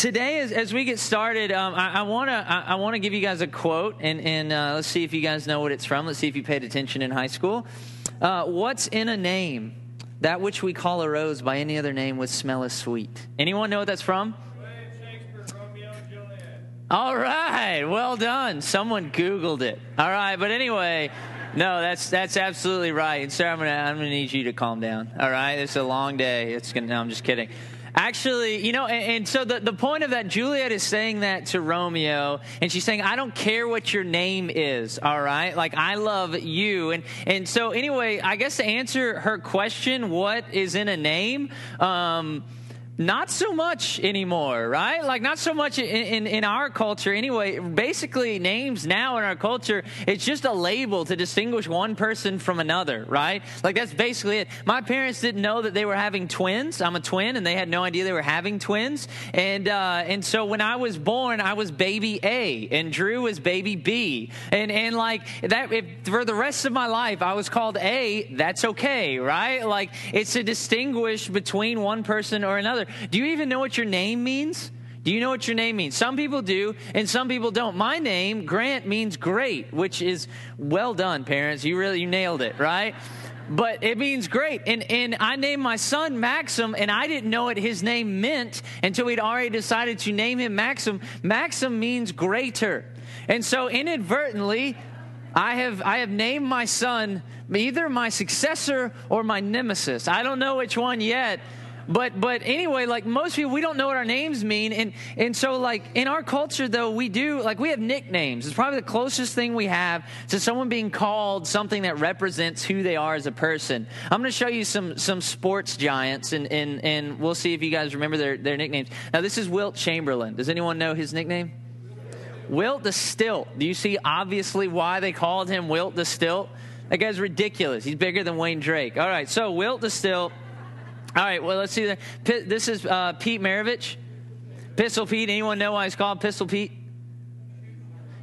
today, as, as we get started, um, I want to I, want to give you guys a quote, and and uh, let's see if you guys know what it's from. Let's see if you paid attention in high school. Uh, What's in a name? That which we call a rose by any other name would smell as sweet. Anyone know what that's from? All right, well done. Someone Googled it. All right, but anyway, no, that's that's absolutely right. And sir, I'm gonna I'm gonna need you to calm down. All right, it's a long day. It's gonna. No, I'm just kidding. Actually, you know, and, and, so the, the point of that, Juliet is saying that to Romeo, and she's saying, I don't care what your name is, all right? Like, I love you. And, and so, anyway, I guess to answer her question, what is in a name? Um, not so much anymore, right? Like, not so much in, in, in, our culture anyway. Basically, names now in our culture, it's just a label to distinguish one person from another, right? Like, that's basically it. My parents didn't know that they were having twins. I'm a twin, and they had no idea they were having twins. And, uh, and so when I was born, I was baby A, and Drew was baby B. And, and like, that, if, for the rest of my life, I was called A, that's okay, right? Like, it's to distinguish between one person or another. Do you even know what your name means? Do you know what your name means? Some people do, and some people don't. My name, Grant, means great, which is well done, parents. You really you nailed it, right? But it means great. And and I named my son Maxim, and I didn't know what his name meant until we'd already decided to name him Maxim. Maxim means greater. And so inadvertently, I have I have named my son either my successor or my nemesis. I don't know which one yet but but anyway, like most people, we don't know what our names mean, and and so like in our culture though, we do like we have nicknames. It's probably the closest thing we have to someone being called something that represents who they are as a person. I'm going to show you some some sports giants, and and and we'll see if you guys remember their their nicknames. Now this is Wilt Chamberlain. Does anyone know his nickname? Wilt the Stilt. Do you see obviously why they called him Wilt the Stilt? That guy's ridiculous. He's bigger than Wayne Drake. All right, so Wilt the Stilt. All right, well, let's see. This is uh, Pete Maravich. Pistol Pete. Anyone know why he's called Pistol Pete?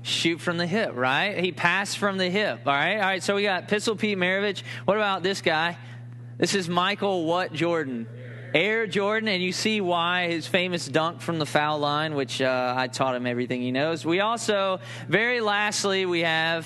Shoot from the hip, right? He passed from the hip, all right? All right, so we got Pistol Pete Maravich. What about this guy? This is Michael what Jordan? Air Jordan, and you see why his famous dunk from the foul line, which uh, I taught him everything he knows. We also, very lastly, we have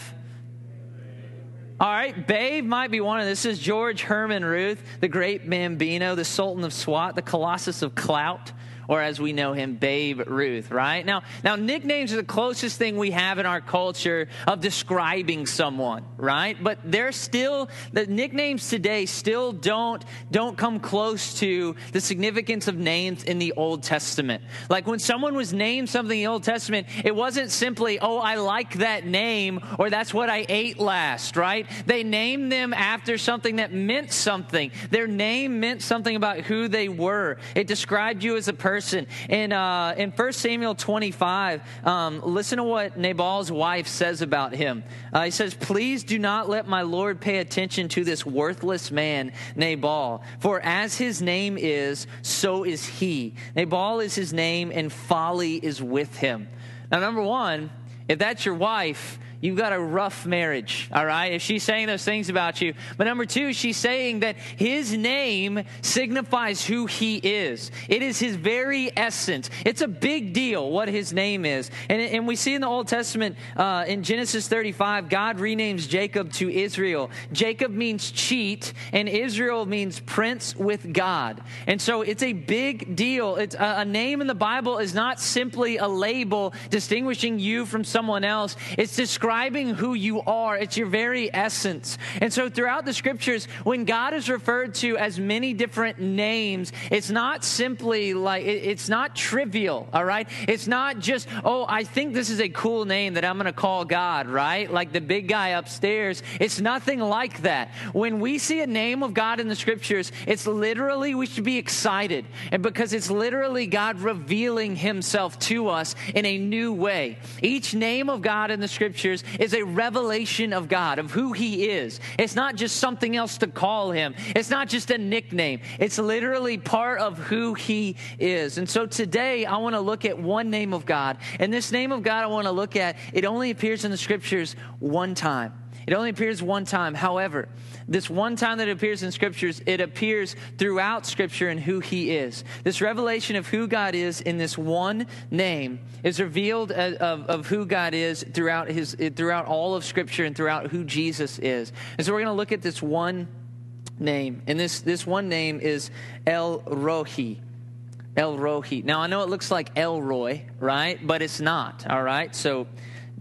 all right, Babe might be one of this. is George Herman Ruth, the great Bambino, the Sultan of SWAT, the Colossus of Clout or as we know him, Babe Ruth, right? Now, now nicknames are the closest thing we have in our culture of describing someone, right? But they're still the nicknames today still don't don't come close to the significance of names in the Old Testament. Like when someone was named something in the Old Testament, it wasn't simply, "Oh, I like that name," or "That's what I ate last," right? They named them after something that meant something. Their name meant something about who they were. It described you as a person person. In, uh, in 1 Samuel 25, um, listen to what Nabal's wife says about him. Uh, he says, Please do not let my Lord pay attention to this worthless man, Nabal. For as his name is, so is he. Nabal is his name, and folly is with him. Now, number one, if that's your wife, you've got a rough marriage, all right? If she's saying those things about you. But number two, she's saying that his name signifies who he is. It is his very essence. It's a big deal what his name is. And, and we see in the Old Testament, uh, in Genesis 35, God renames Jacob to Israel. Jacob means cheat, and Israel means prince with God. And so it's a big deal. It's a, a name in the Bible is not simply a label distinguishing you from someone else. It's describing describing who you are. It's your very essence. And so throughout the scriptures, when God is referred to as many different names, it's not simply like, it's not trivial, all right? It's not just, oh, I think this is a cool name that I'm going to call God, right? Like the big guy upstairs. It's nothing like that. When we see a name of God in the scriptures, it's literally, we should be excited. And because it's literally God revealing himself to us in a new way. Each name of God in the scriptures is a revelation of God, of who He is. It's not just something else to call Him, it's not just a nickname. It's literally part of who He is. And so today, I want to look at one name of God. And this name of God I want to look at, it only appears in the scriptures one time. It only appears one time. However, this one time that it appears in scriptures, it appears throughout scripture and who he is. This revelation of who God is in this one name is revealed of, of who God is throughout his throughout all of scripture and throughout who Jesus is. And so we're going to look at this one name. And this this one name is El Rohi. El Rohi. Now I know it looks like Elroy, right? But it's not. All right. So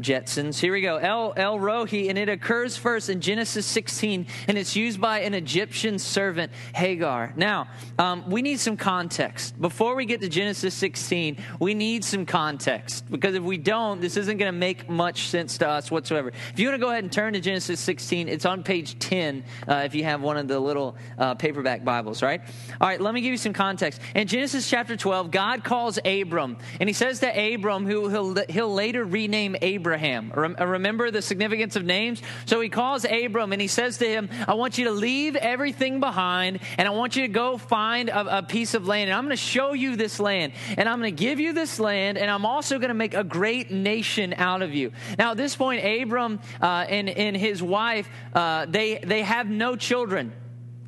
Jetsons. Here we go. El, El Rohi, and it occurs first in Genesis 16, and it's used by an Egyptian servant, Hagar. Now, um, we need some context. Before we get to Genesis 16, we need some context, because if we don't, this isn't going to make much sense to us whatsoever. If you want to go ahead and turn to Genesis 16, it's on page 10 uh, if you have one of the little uh, paperback Bibles, right? All right, let me give you some context. In Genesis chapter 12, God calls Abram, and he says to Abram, who he'll, he'll later rename Abraham, Abraham. Remember the significance of names? So he calls Abram and he says to him, I want you to leave everything behind and I want you to go find a, a piece of land. And I'm going to show you this land. And I'm going to give you this land and I'm also going to make a great nation out of you. Now, at this point, Abram uh, and, and his wife, uh, they, they have no children.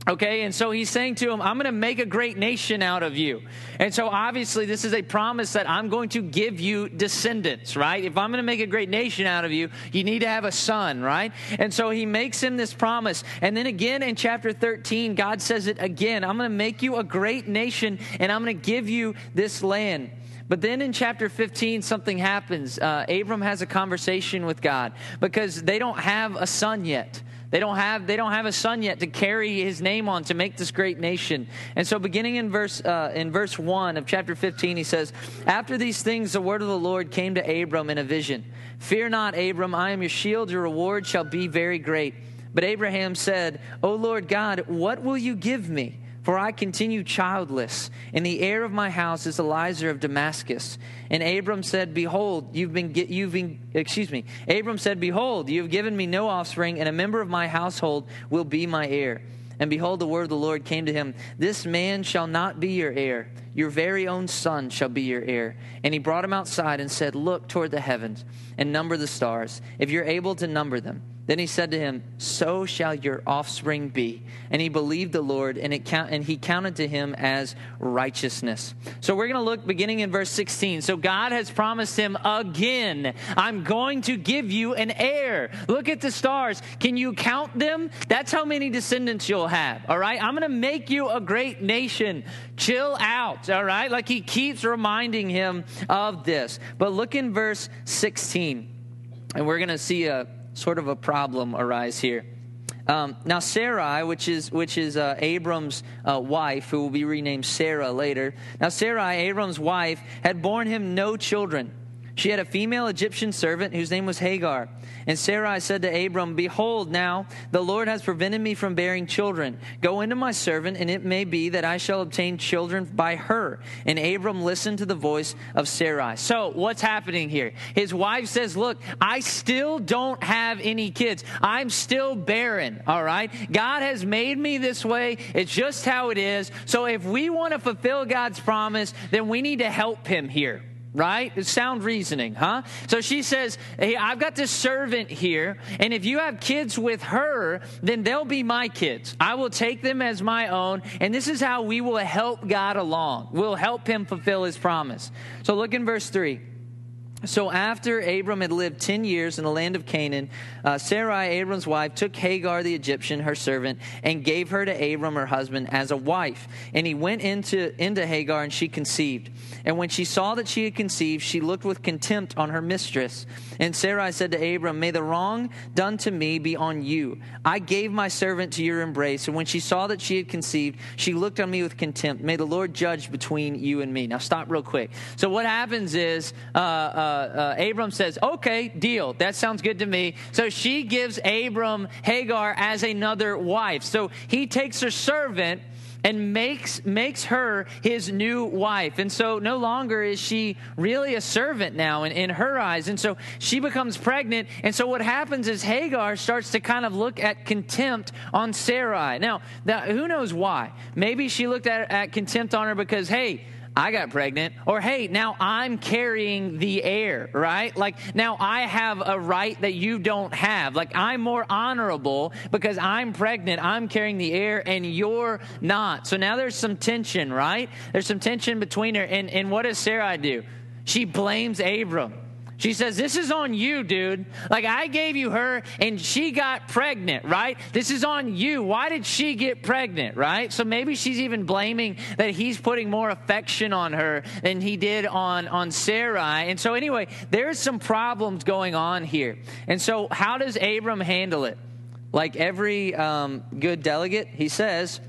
Okay, and so he's saying to him, I'm going to make a great nation out of you. And so obviously, this is a promise that I'm going to give you descendants, right? If I'm going to make a great nation out of you, you need to have a son, right? And so he makes him this promise. And then again in chapter 13, God says it again I'm going to make you a great nation, and I'm going to give you this land. But then in chapter 15, something happens. Uh, Abram has a conversation with God because they don't have a son yet. They don't have they don't have a son yet to carry his name on to make this great nation. And so beginning in verse uh, in verse 1 of chapter 15 he says, "After these things the word of the Lord came to Abram in a vision. Fear not, Abram, I am your shield, your reward shall be very great." But Abraham said, "O Lord God, what will you give me?" For I continue childless, and the heir of my house is Eliezer of Damascus. And Abram said, Behold, you've been, you've been, excuse me. Abram said, Behold, you have given me no offspring, and a member of my household will be my heir. And behold, the word of the Lord came to him This man shall not be your heir, your very own son shall be your heir. And he brought him outside and said, Look toward the heavens and number the stars, if you're able to number them. Then he said to him, So shall your offspring be. And he believed the Lord, and, it count, and he counted to him as righteousness. So we're going to look beginning in verse 16. So God has promised him again, I'm going to give you an heir. Look at the stars. Can you count them? That's how many descendants you'll have. All right? I'm going to make you a great nation. Chill out. All right? Like he keeps reminding him of this. But look in verse 16. And we're going to see a sort of a problem arise here. Um, now, Sarai, which is which is uh, Abram's uh, wife, who will be renamed Sarah later. Now, Sarai, Abram's wife, had borne him no children. She had a female Egyptian servant whose name was Hagar. And Sarai said to Abram, Behold, now the Lord has prevented me from bearing children. Go into my servant, and it may be that I shall obtain children by her. And Abram listened to the voice of Sarai. So, what's happening here? His wife says, Look, I still don't have any kids. I'm still barren, all right? God has made me this way. It's just how it is. So, if we want to fulfill God's promise, then we need to help him here right? Sound reasoning, huh? So she says, Hey, I've got this servant here, and if you have kids with her, then they'll be my kids. I will take them as my own, and this is how we will help God along. We'll help him fulfill his promise. So look in verse 3. So after Abram had lived 10 years in the land of Canaan, uh, Sarai, Abram's wife, took Hagar the Egyptian, her servant, and gave her to Abram, her husband, as a wife. And he went into, into Hagar, and she conceived. And when she saw that she had conceived, she looked with contempt on her mistress. And Sarai said to Abram, May the wrong done to me be on you. I gave my servant to your embrace. And when she saw that she had conceived, she looked on me with contempt. May the Lord judge between you and me. Now, stop real quick. So, what happens is, uh, uh, uh, Abram says, okay, deal. That sounds good to me. So she gives Abram Hagar as another wife. So he takes her servant and makes makes her his new wife and so no longer is she really a servant now in, in her eyes and so she becomes pregnant and so what happens is hagar starts to kind of look at contempt on sarai now, now who knows why maybe she looked at, at contempt on her because hey I got pregnant, or hey, now I'm carrying the heir, right? Like now I have a right that you don't have. Like I'm more honorable because I'm pregnant, I'm carrying the heir, and you're not. So now there's some tension, right? There's some tension between her. And, and what does Sarai do? She blames Abram. She says, This is on you, dude. Like, I gave you her and she got pregnant, right? This is on you. Why did she get pregnant, right? So maybe she's even blaming that he's putting more affection on her than he did on, on Sarai. And so, anyway, there's some problems going on here. And so, how does Abram handle it? Like every um, good delegate, he says,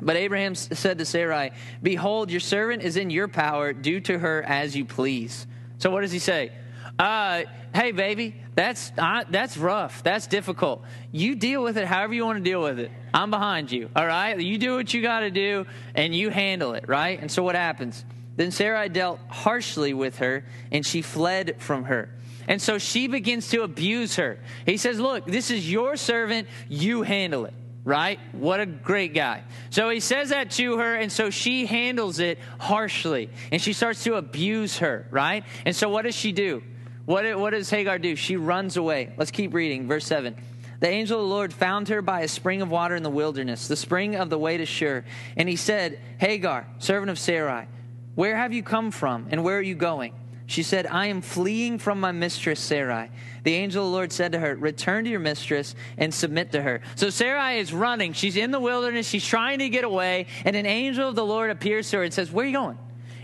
but Abraham said to Sarai, Behold, your servant is in your power. Do to her as you please. So, what does he say? Uh, hey, baby, that's uh, that's rough. That's difficult. You deal with it however you want to deal with it. I'm behind you. All right. You do what you got to do, and you handle it. Right. And so what happens? Then Sarai dealt harshly with her, and she fled from her. And so she begins to abuse her. He says, Look, this is your servant. You handle it right? What a great guy. So he says that to her, and so she handles it harshly, and she starts to abuse her, right? And so what does she do? What, what does Hagar do? She runs away. Let's keep reading. Verse 7. The angel of the Lord found her by a spring of water in the wilderness, the spring of the way to Shur. And he said, Hagar, servant of Sarai, where have you come from, and where are you going? She said, I am fleeing from my mistress Sarai. The angel of the Lord said to her, Return to your mistress and submit to her. So Sarai is running. She's in the wilderness. She's trying to get away. And an angel of the Lord appears to her and says, Where are you going?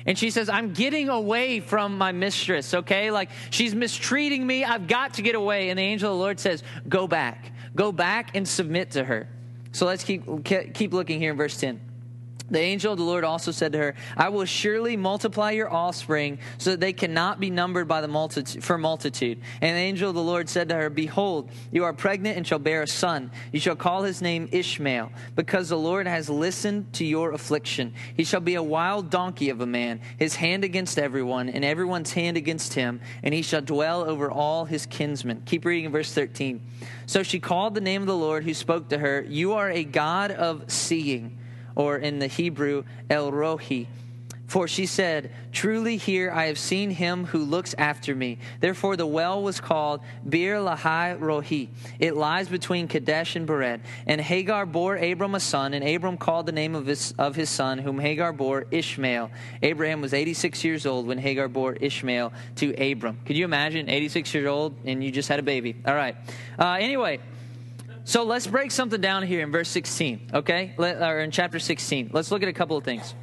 And she says, I'm getting away from my mistress, okay? Like she's mistreating me. I've got to get away. And the angel of the Lord says, Go back. Go back and submit to her. So let's keep, keep looking here in verse 10. The angel of the Lord also said to her, I will surely multiply your offspring so that they cannot be numbered by the multitude, for multitude. And the angel of the Lord said to her, Behold, you are pregnant and shall bear a son. You shall call his name Ishmael, because the Lord has listened to your affliction. He shall be a wild donkey of a man, his hand against everyone, and everyone's hand against him, and he shall dwell over all his kinsmen. Keep reading verse 13. So she called the name of the Lord who spoke to her, You are a God of seeing or in the Hebrew, El Rohi. For she said, Truly here I have seen him who looks after me. Therefore the well was called Bir Lahai Rohi. It lies between Kadesh and Bered. And Hagar bore Abram a son, and Abram called the name of his, of his son, whom Hagar bore Ishmael. Abraham was 86 years old when Hagar bore Ishmael to Abram. Could you imagine, 86 years old, and you just had a baby? All right. Uh, anyway, so let's break something down here in verse 16, okay? Let, or in chapter 16. Let's look at a couple of things.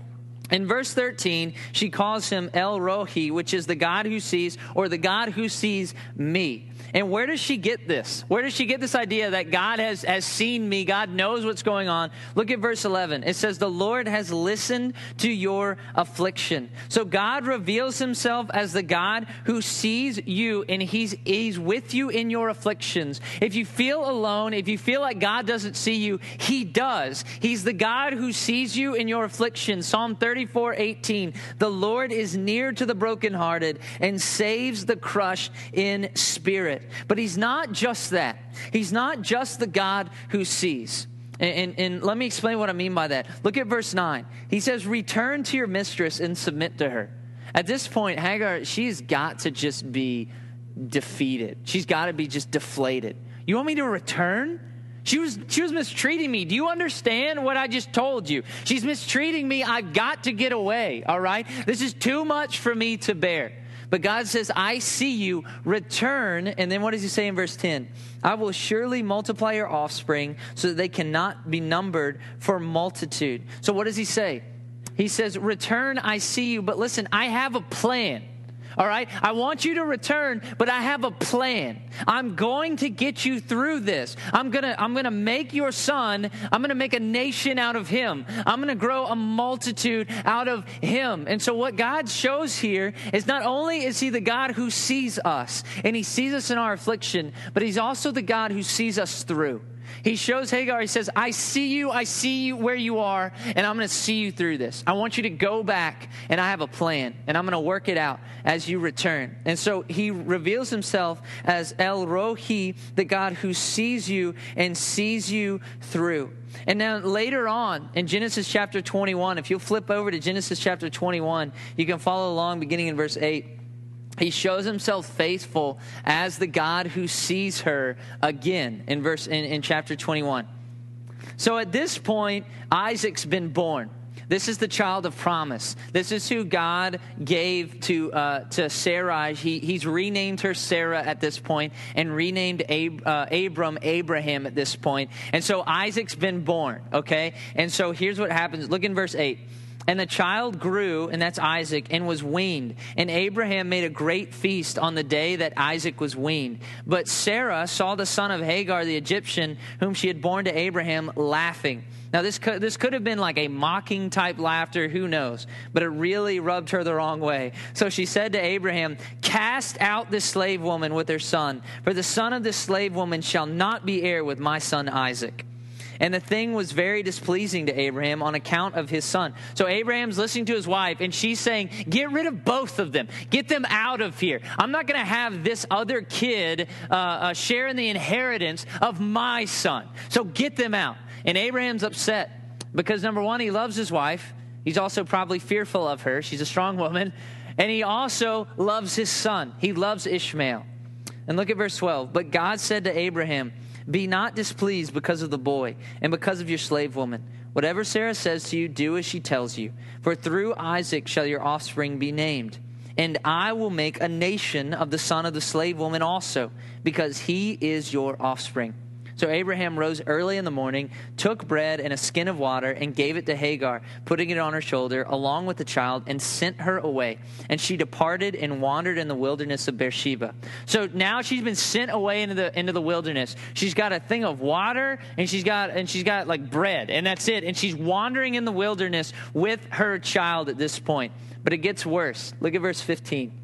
In verse 13, she calls him El Rohi, which is the God who sees, or the God who sees me. And where does she get this? Where does she get this idea that God has, has seen me? God knows what's going on. Look at verse 11. It says, The Lord has listened to your affliction. So God reveals himself as the God who sees you and he's, he's with you in your afflictions. If you feel alone, if you feel like God doesn't see you, he does. He's the God who sees you in your affliction. Psalm 34 18. The Lord is near to the brokenhearted and saves the crushed in spirit. But he's not just that. He's not just the God who sees. And, and, and, let me explain what I mean by that. Look at verse 9. He says, Return to your mistress and submit to her. At this point, Hagar, she's got to just be defeated. She's got to be just deflated. You want me to return? She was, she was mistreating me. Do you understand what I just told you? She's mistreating me. I've got to get away, all right? This is too much for me to bear. But God says, I see you, return. And then what does he say in verse 10? I will surely multiply your offspring so that they cannot be numbered for multitude. So what does he say? He says, Return, I see you. But listen, I have a plan. All right? I want you to return, but I have a plan. I'm going to get you through this. I'm going to I'm going to make your son, I'm going to make a nation out of him. I'm going to grow a multitude out of him. And so what God shows here is not only is he the God who sees us and he sees us in our affliction, but he's also the God who sees us through. He shows Hagar, he says, I see you, I see you where you are, and I'm going to see you through this. I want you to go back, and I have a plan, and I'm going to work it out as you return. And so he reveals himself as El Rohi, the God who sees you and sees you through. And now later on in Genesis chapter 21, if you'll flip over to Genesis chapter 21, you can follow along beginning in verse 8 he shows himself faithful as the God who sees her again in verse in, in chapter 21. So at this point, Isaac's been born. This is the child of promise. This is who God gave to uh, to Sarai. He, he's renamed her Sarah at this point, and renamed Ab, uh, Abram Abraham at this point. And so Isaac's been born. Okay, and so here's what happens. Look in verse eight. And the child grew, and that's Isaac, and was weaned. And Abraham made a great feast on the day that Isaac was weaned. But Sarah saw the son of Hagar the Egyptian, whom she had borne to Abraham, laughing. Now, this could, this could have been like a mocking type laughter, who knows? But it really rubbed her the wrong way. So she said to Abraham, Cast out this slave woman with her son, for the son of this slave woman shall not be heir with my son Isaac. And the thing was very displeasing to Abraham on account of his son. So Abraham's listening to his wife, and she's saying, Get rid of both of them. Get them out of here. I'm not going to have this other kid uh, uh, share in the inheritance of my son. So get them out. And Abraham's upset because, number one, he loves his wife. He's also probably fearful of her. She's a strong woman. And he also loves his son. He loves Ishmael. And look at verse 12. But God said to Abraham, be not displeased because of the boy and because of your slave woman. Whatever Sarah says to you, do as she tells you. For through Isaac shall your offspring be named. And I will make a nation of the son of the slave woman also, because he is your offspring. So Abraham rose early in the morning, took bread and a skin of water, and gave it to Hagar, putting it on her shoulder, along with the child, and sent her away. And she departed and wandered in the wilderness of Beersheba. So now she's been sent away into the into the wilderness. She's got a thing of water, and she's got and she's got like bread, and that's it. And she's wandering in the wilderness with her child at this point. But it gets worse. Look at verse 15.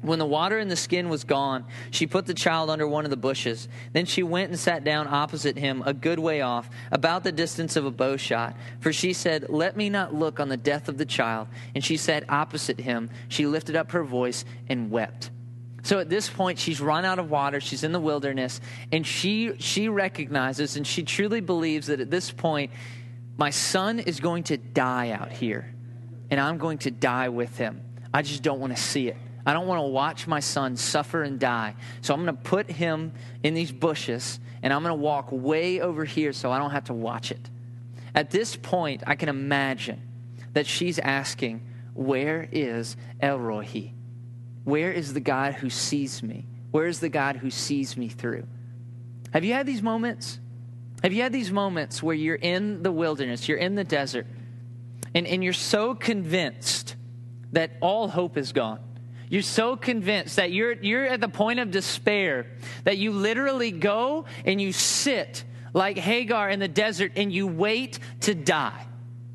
When the water in the skin was gone, she put the child under one of the bushes. Then she went and sat down opposite him, a good way off, about the distance of a bow shot. For she said, Let me not look on the death of the child. And she sat opposite him. She lifted up her voice and wept. So at this point, she's run out of water. She's in the wilderness. And she, she recognizes and she truly believes that at this point, my son is going to die out here. And I'm going to die with him. I just don't want to see it. I don't want to watch my son suffer and die. So I'm going to put him in these bushes and I'm going to walk way over here so I don't have to watch it. At this point, I can imagine that she's asking, Where is El Rohi? Where is the God who sees me? Where is the God who sees me through? Have you had these moments? Have you had these moments where you're in the wilderness, you're in the desert, and, and you're so convinced that all hope is gone? You're so convinced that you're, you're at the point of despair that you literally go and you sit like Hagar in the desert and you wait to die.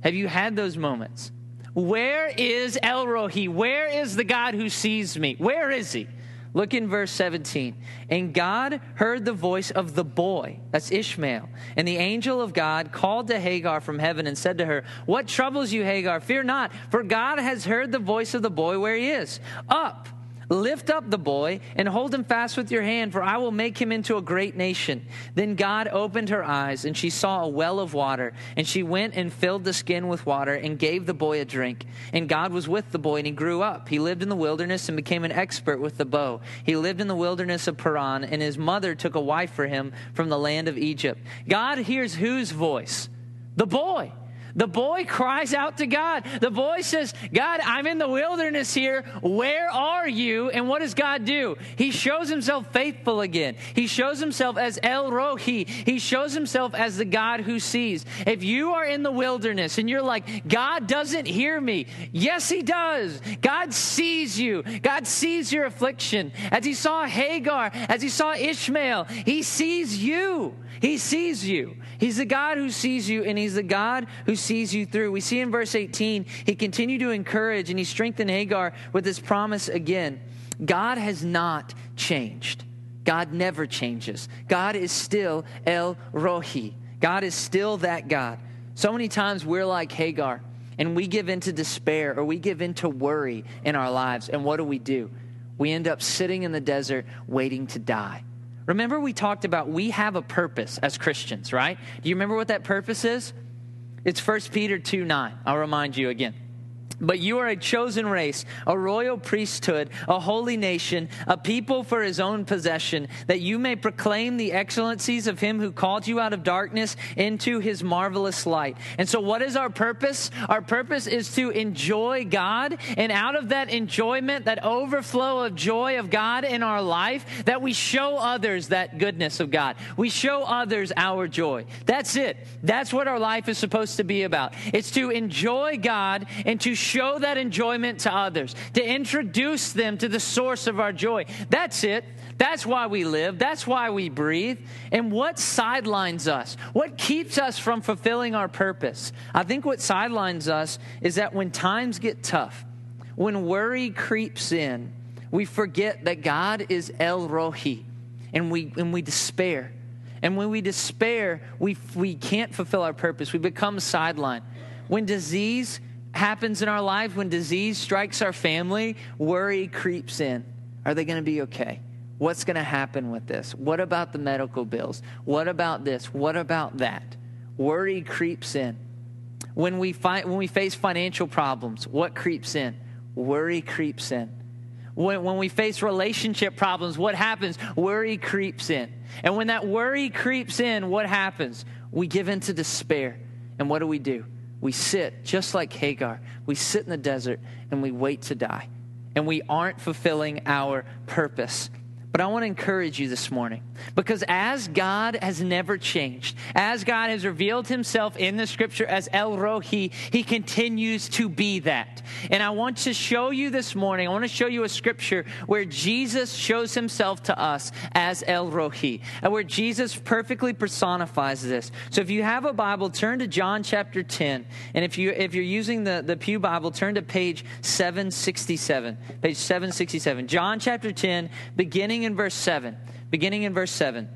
Have you had those moments? Where is El Rohi? Where is the God who sees me? Where is he? Look in verse 17. And God heard the voice of the boy, that's Ishmael. And the angel of God called to Hagar from heaven and said to her, What troubles you, Hagar? Fear not, for God has heard the voice of the boy where he is. Up Lift up the boy and hold him fast with your hand, for I will make him into a great nation. Then God opened her eyes, and she saw a well of water. And she went and filled the skin with water and gave the boy a drink. And God was with the boy, and he grew up. He lived in the wilderness and became an expert with the bow. He lived in the wilderness of Paran, and his mother took a wife for him from the land of Egypt. God hears whose voice? The boy. The boy cries out to God. The boy says, God, I'm in the wilderness here. Where are you? And what does God do? He shows himself faithful again. He shows himself as El Rohi. He shows himself as the God who sees. If you are in the wilderness and you're like, God doesn't hear me, yes, he does. God sees you. God sees your affliction. As he saw Hagar, as he saw Ishmael, he sees you. He sees you. He's the God who sees you, and He's the God who sees you through. We see in verse 18, He continued to encourage and He strengthened Hagar with this promise again God has not changed. God never changes. God is still El Rohi. God is still that God. So many times we're like Hagar and we give into despair or we give into worry in our lives. And what do we do? We end up sitting in the desert waiting to die. Remember, we talked about we have a purpose as Christians, right? Do you remember what that purpose is? It's 1 Peter 2 9. I'll remind you again. But you are a chosen race, a royal priesthood, a holy nation, a people for his own possession, that you may proclaim the excellencies of him who called you out of darkness into his marvelous light. And so, what is our purpose? Our purpose is to enjoy God, and out of that enjoyment, that overflow of joy of God in our life, that we show others that goodness of God. We show others our joy. That's it. That's what our life is supposed to be about. It's to enjoy God and to show that enjoyment to others, to introduce them to the source of our joy. That's it. That's why we live. That's why we breathe. And what sidelines us? What keeps us from fulfilling our purpose? I think what sidelines us is that when times get tough, when worry creeps in, we forget that God is El Rohi and we, and we despair. And when we despair, we, we can't fulfill our purpose. We become sidelined. When disease happens in our life, when disease strikes our family, worry creeps in. Are they going to be okay? What's going to happen with this? What about the medical bills? What about this? What about that? Worry creeps in. When we, find, when we face financial problems, what creeps in? Worry creeps in. When, when we face relationship problems, what happens? Worry creeps in. And when that worry creeps in, what happens? We give into despair. And what do we do? We sit just like Hagar. We sit in the desert and we wait to die. And we aren't fulfilling our purpose. But I want to encourage you this morning because as God has never changed, as God has revealed himself in the scripture as El Rohi, he continues to be that. And I want to show you this morning, I want to show you a scripture where Jesus shows himself to us as El Rohi, and where Jesus perfectly personifies this. So if you have a Bible, turn to John chapter 10. And if, you, if you're using the, the Pew Bible, turn to page 767. Page 767. John chapter 10, beginning beginning in verse 7. Beginning in verse 7.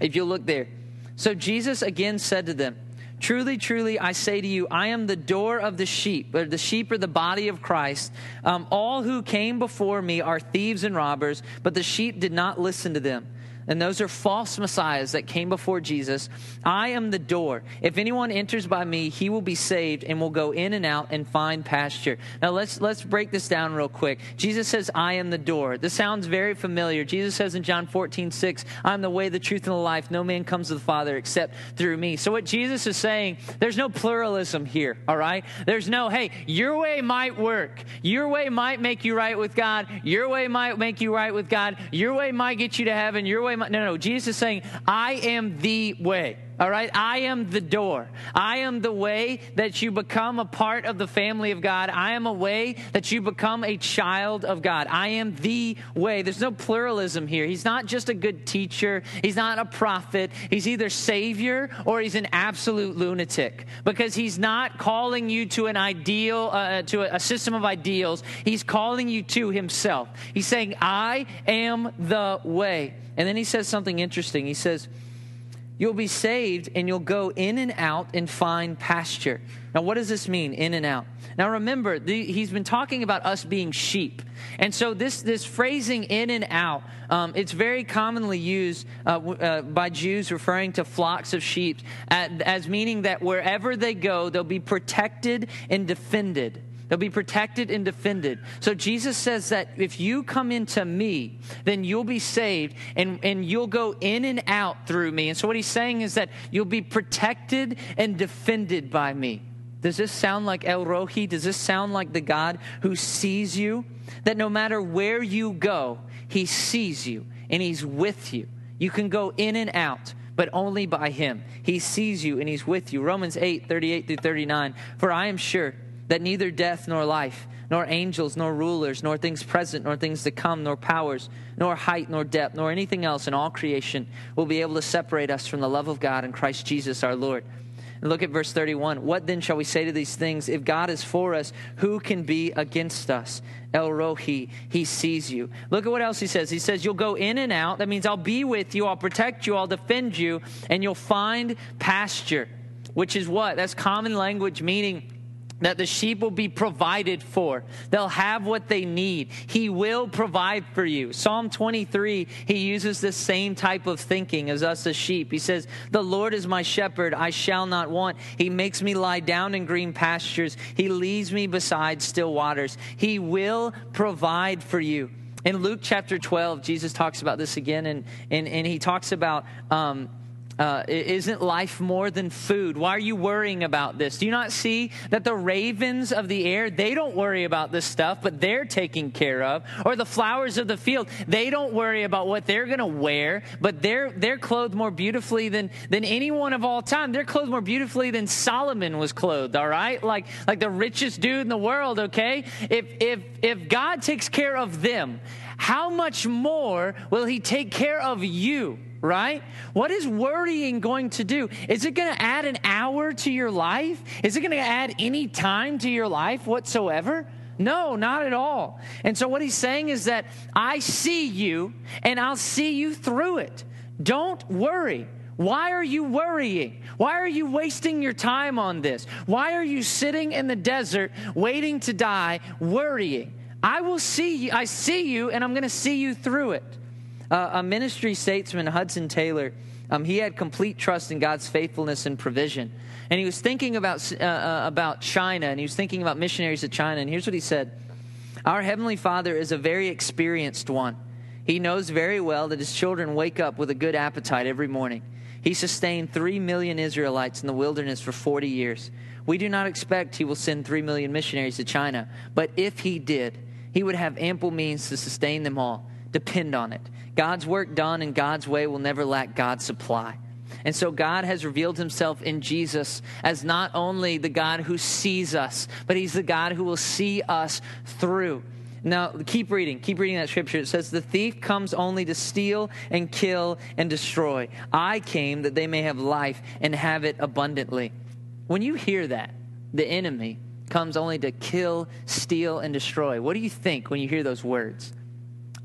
If you look there. So Jesus again said to them, Truly, truly, I say to you, I am the door of the sheep, or the sheep are the body of Christ. Um, all who came before me are thieves and robbers, but the sheep did not listen to them and those are false messiahs that came before Jesus. I am the door. If anyone enters by me, he will be saved and will go in and out and find pasture. Now let's let's break this down real quick. Jesus says, I am the door. This sounds very familiar. Jesus says in John 14, 6, I'm the way, the truth, and the life. No man comes to the Father except through me. So what Jesus is saying, there's no pluralism here, all right? There's no, hey, your way might work. Your way might make you right with God. Your way might make you right with God. Your way might get you to heaven. Your way I? No, no. Jesus is saying, I am the way. All right? I am the door. I am the way that you become a part of the family of God. I am a way that you become a child of God. I am the way. There's no pluralism here. He's not just a good teacher, he's not a prophet. He's either Savior or he's an absolute lunatic because he's not calling you to an ideal, uh, to a system of ideals. He's calling you to himself. He's saying, I am the way. And then he says something interesting. He says, You'll be saved and you'll go in and out and find pasture. Now, what does this mean, in and out? Now, remember, the, he's been talking about us being sheep. And so, this, this phrasing in and out, um, it's very commonly used uh, uh, by Jews referring to flocks of sheep as meaning that wherever they go, they'll be protected and defended. They'll be protected and defended. So Jesus says that if you come into me, then you'll be saved and, and you'll go in and out through me. And so what he's saying is that you'll be protected and defended by me. Does this sound like El Rohi? Does this sound like the God who sees you? That no matter where you go, he sees you and he's with you. You can go in and out but only by him. He sees you and he's with you. Romans 8, 38 through 39. For I am sure that neither death nor life, nor angels, nor rulers, nor things present, nor things to come, nor powers, nor height, nor depth, nor anything else in all creation will be able to separate us from the love of God in Christ Jesus our Lord. And look at verse 31. What then shall we say to these things? If God is for us, who can be against us? El Rohi, he sees you. Look at what else he says. He says, You'll go in and out. That means I'll be with you, I'll protect you, I'll defend you, and you'll find pasture. Which is what? That's common language meaning that the sheep will be provided for. They'll have what they need. He will provide for you. Psalm 23, he uses the same type of thinking as us as sheep. He says, The Lord is my shepherd, I shall not want. He makes me lie down in green pastures, He leads me beside still waters. He will provide for you. In Luke chapter 12, Jesus talks about this again, and, and, and he talks about. Um, uh, isn't life more than food? Why are you worrying about this? Do you not see that the ravens of the air, they don't worry about this stuff, but they're taken care of? Or the flowers of the field, they don't worry about what they're going to wear, but they're, they're clothed more beautifully than, than anyone of all time. They're clothed more beautifully than Solomon was clothed, all right? Like, like the richest dude in the world, okay? If, if, if God takes care of them, how much more will he take care of you? Right? What is worrying going to do? Is it going to add an hour to your life? Is it going to add any time to your life whatsoever? No, not at all. And so, what he's saying is that I see you and I'll see you through it. Don't worry. Why are you worrying? Why are you wasting your time on this? Why are you sitting in the desert waiting to die worrying? I will see you. I see you and I'm going to see you through it. Uh, a ministry statesman, Hudson Taylor, um, he had complete trust in God's faithfulness and provision. And he was thinking about, uh, uh, about China, and he was thinking about missionaries to China. And here's what he said Our Heavenly Father is a very experienced one. He knows very well that his children wake up with a good appetite every morning. He sustained three million Israelites in the wilderness for 40 years. We do not expect he will send three million missionaries to China, but if he did, he would have ample means to sustain them all. Depend on it. God's work done in God's way will never lack God's supply. And so God has revealed himself in Jesus as not only the God who sees us, but he's the God who will see us through. Now, keep reading. Keep reading that scripture. It says, The thief comes only to steal and kill and destroy. I came that they may have life and have it abundantly. When you hear that, the enemy comes only to kill, steal, and destroy. What do you think when you hear those words?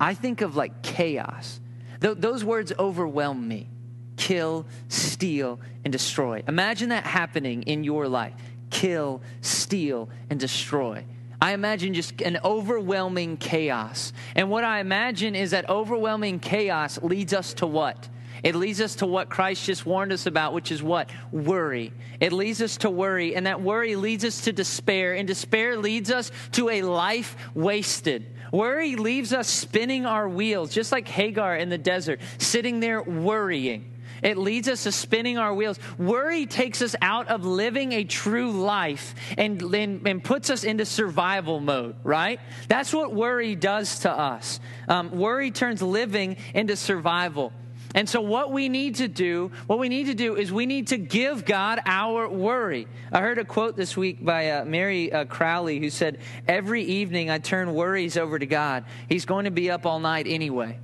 I think of like chaos. Th- those words overwhelm me kill, steal, and destroy. Imagine that happening in your life kill, steal, and destroy. I imagine just an overwhelming chaos. And what I imagine is that overwhelming chaos leads us to what? It leads us to what Christ just warned us about, which is what? Worry. It leads us to worry, and that worry leads us to despair, and despair leads us to a life wasted. Worry leaves us spinning our wheels, just like Hagar in the desert, sitting there worrying. It leads us to spinning our wheels. Worry takes us out of living a true life and, and, and puts us into survival mode, right? That's what worry does to us. Um, worry turns living into survival. And so, what we need to do, what we need to do is we need to give God our worry. I heard a quote this week by uh, Mary uh, Crowley who said, Every evening I turn worries over to God. He's going to be up all night anyway.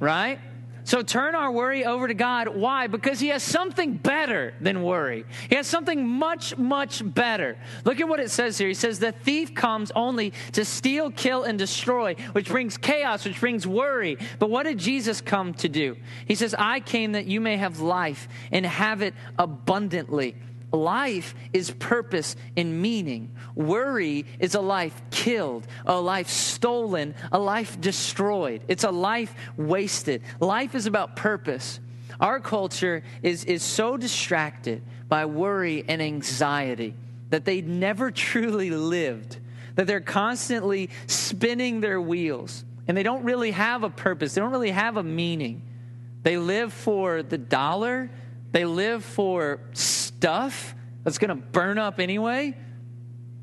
Right? So turn our worry over to God. Why? Because He has something better than worry. He has something much, much better. Look at what it says here. He says, The thief comes only to steal, kill, and destroy, which brings chaos, which brings worry. But what did Jesus come to do? He says, I came that you may have life and have it abundantly. Life is purpose and meaning. Worry is a life killed, a life stolen, a life destroyed. It's a life wasted. Life is about purpose. Our culture is, is so distracted by worry and anxiety that they never truly lived, that they're constantly spinning their wheels and they don't really have a purpose, they don't really have a meaning. They live for the dollar, they live for stuff that's going to burn up anyway,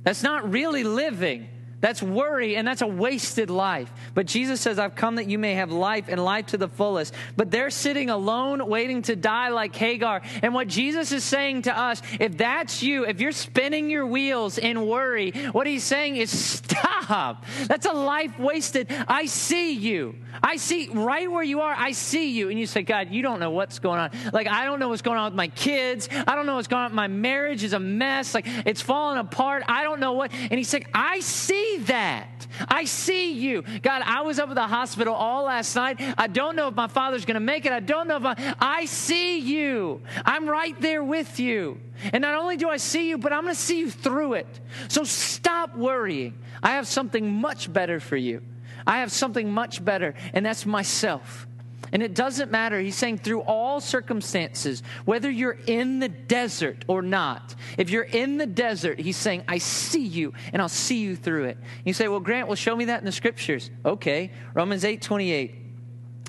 that's not really living. That's worry, and that's a wasted life. But Jesus says, I've come that you may have life and life to the fullest. But they're sitting alone, waiting to die like Hagar. And what Jesus is saying to us, if that's you, if you're spinning your wheels in worry, what he's saying is, stop. That's a life wasted. I see you. I see right where you are, I see you. And you say, God, you don't know what's going on. Like, I don't know what's going on with my kids. I don't know what's going on. My marriage is a mess. Like, it's falling apart. I don't know what. And he's like, I see that. I see you. God, I was up at the hospital all last night. I don't know if my father's going to make it. I don't know if I, I see you. I'm right there with you. And not only do I see you, but I'm going to see you through it. So stop worrying. I have something much better for you. I have something much better, and that's myself. And it doesn't matter. He's saying through all circumstances, whether you're in the desert or not, if you're in the desert, he's saying, I see you and I'll see you through it. You say, Well, Grant, well, show me that in the scriptures. Okay. Romans 8 28.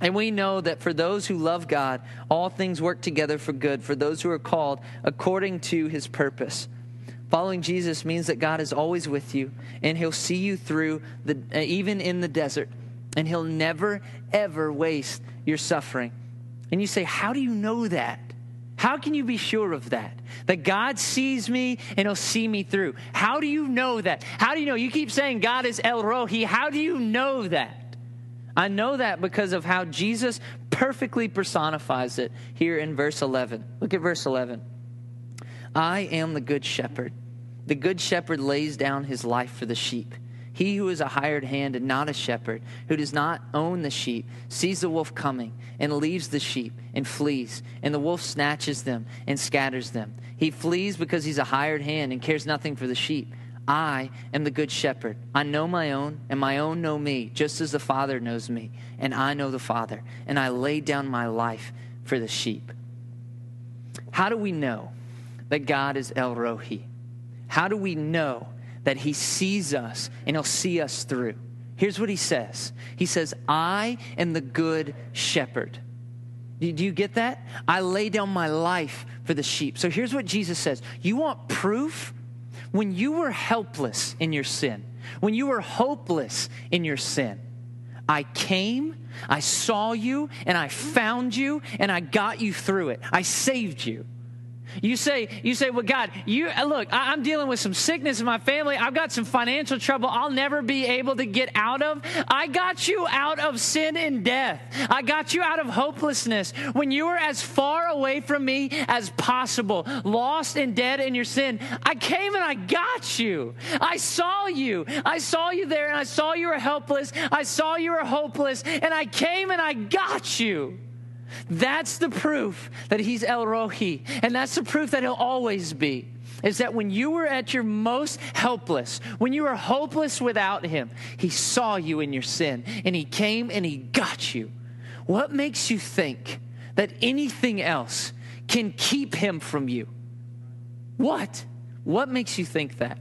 And we know that for those who love God, all things work together for good, for those who are called according to his purpose. Following Jesus means that God is always with you, and he'll see you through, the, uh, even in the desert, and he'll never, ever waste your suffering. And you say, How do you know that? How can you be sure of that? That God sees me and he'll see me through. How do you know that? How do you know? You keep saying God is El Rohi. How do you know that? I know that because of how Jesus perfectly personifies it here in verse 11. Look at verse 11. I am the good shepherd. The good shepherd lays down his life for the sheep. He who is a hired hand and not a shepherd, who does not own the sheep, sees the wolf coming and leaves the sheep and flees, and the wolf snatches them and scatters them. He flees because he's a hired hand and cares nothing for the sheep. I am the good shepherd. I know my own, and my own know me, just as the Father knows me, and I know the Father, and I lay down my life for the sheep. How do we know that God is El Rohi? How do we know that he sees us and he'll see us through. Here's what he says He says, I am the good shepherd. Do you get that? I lay down my life for the sheep. So here's what Jesus says You want proof? When you were helpless in your sin, when you were hopeless in your sin, I came, I saw you, and I found you, and I got you through it. I saved you. You say, you say, well, God, you uh, look, I'm dealing with some sickness in my family. I've got some financial trouble I'll never be able to get out of. I got you out of sin and death. I got you out of hopelessness when you were as far away from me as possible, lost and dead in your sin. I came and I got you. I saw you. I saw you there and I saw you were helpless. I saw you were hopeless and I came and I got you. That's the proof that he's El Rohi. And that's the proof that he'll always be. Is that when you were at your most helpless, when you were hopeless without him, he saw you in your sin and he came and he got you. What makes you think that anything else can keep him from you? What? What makes you think that?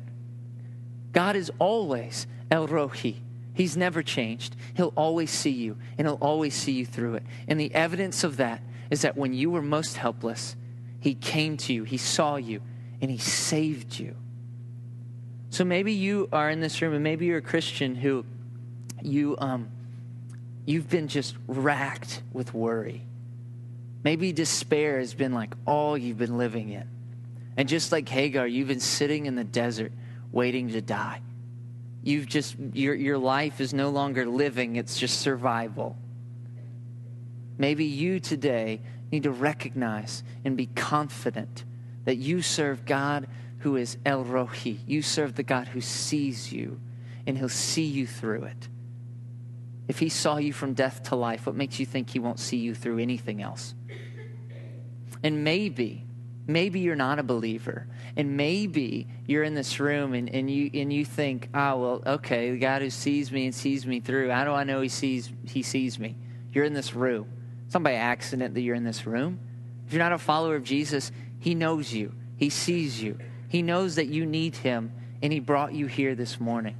God is always El Rohi. He's never changed. He'll always see you, and He'll always see you through it. And the evidence of that is that when you were most helpless, He came to you, He saw you, and He saved you. So maybe you are in this room, and maybe you're a Christian who you um, you've been just racked with worry. Maybe despair has been like all you've been living in. And just like Hagar, you've been sitting in the desert waiting to die you've just your your life is no longer living it's just survival. Maybe you today need to recognize and be confident that you serve God who is El Rohi. You serve the God who sees you and he'll see you through it. If he saw you from death to life what makes you think he won't see you through anything else? And maybe maybe you're not a believer. And maybe you're in this room and, and you and you think oh well okay the god who sees me and sees me through how do i know he sees he sees me? You're in this room. It's not by accident that you're in this room. If you're not a follower of jesus he knows you. He sees you. He knows that you need him and he brought you here this morning